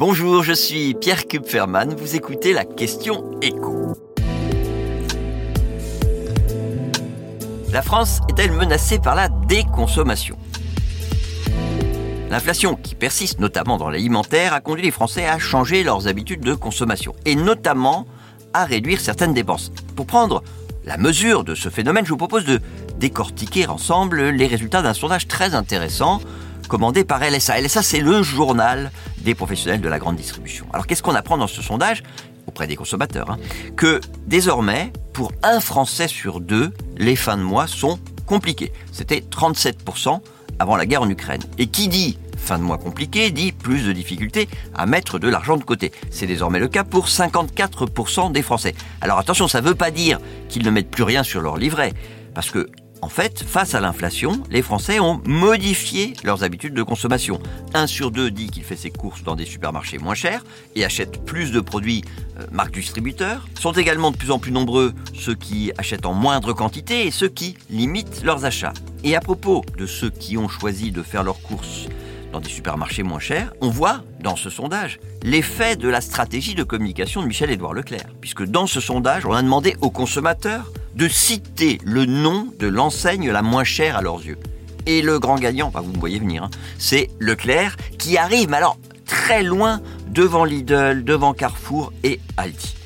Bonjour, je suis Pierre Kupferman, vous écoutez la question écho. La France est-elle menacée par la déconsommation? L'inflation qui persiste notamment dans l'alimentaire a conduit les Français à changer leurs habitudes de consommation et notamment à réduire certaines dépenses. Pour prendre la mesure de ce phénomène, je vous propose de décortiquer ensemble les résultats d'un sondage très intéressant commandé par LSA. LSA, c'est le journal des professionnels de la grande distribution. Alors qu'est-ce qu'on apprend dans ce sondage auprès des consommateurs hein? Que désormais, pour un Français sur deux, les fins de mois sont compliquées. C'était 37% avant la guerre en Ukraine. Et qui dit fin de mois compliqué dit plus de difficultés à mettre de l'argent de côté. C'est désormais le cas pour 54% des Français. Alors attention, ça ne veut pas dire qu'ils ne mettent plus rien sur leur livret. Parce que en fait, face à l'inflation, les Français ont modifié leurs habitudes de consommation. Un sur deux dit qu'il fait ses courses dans des supermarchés moins chers et achète plus de produits euh, marque distributeur. Sont également de plus en plus nombreux ceux qui achètent en moindre quantité et ceux qui limitent leurs achats. Et à propos de ceux qui ont choisi de faire leurs courses dans des supermarchés moins chers, on voit dans ce sondage l'effet de la stratégie de communication de Michel-Édouard Leclerc. Puisque dans ce sondage, on a demandé aux consommateurs de citer le nom de l'enseigne la moins chère à leurs yeux. Et le grand gagnant, vous me voyez venir, hein, c'est Leclerc qui arrive, mais alors très loin devant Lidl, devant Carrefour et Aldi.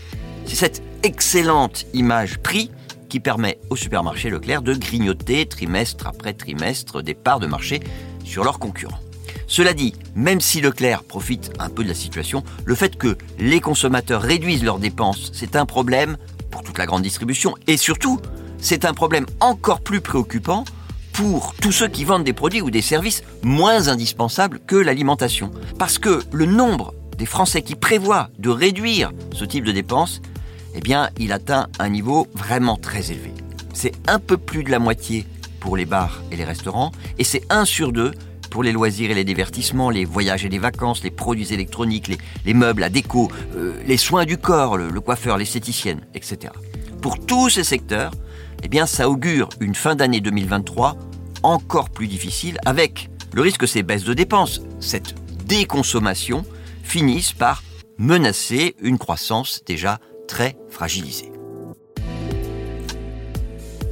C'est cette excellente image prix qui permet au supermarché Leclerc de grignoter trimestre après trimestre des parts de marché sur leurs concurrents. Cela dit, même si Leclerc profite un peu de la situation, le fait que les consommateurs réduisent leurs dépenses, c'est un problème pour toute la grande distribution. Et surtout, c'est un problème encore plus préoccupant pour tous ceux qui vendent des produits ou des services moins indispensables que l'alimentation. Parce que le nombre des Français qui prévoient de réduire ce type de dépenses, eh bien, il atteint un niveau vraiment très élevé. C'est un peu plus de la moitié pour les bars et les restaurants, et c'est un sur deux pour les loisirs et les divertissements, les voyages et les vacances, les produits électroniques, les, meubles, la déco, euh, les soins du corps, le, coiffeur, l'esthéticienne, etc. Pour tous ces secteurs, eh bien, ça augure une fin d'année 2023 encore plus difficile, avec le risque que ces baisses de dépenses, cette déconsommation, finissent par menacer une croissance déjà très fragilisée.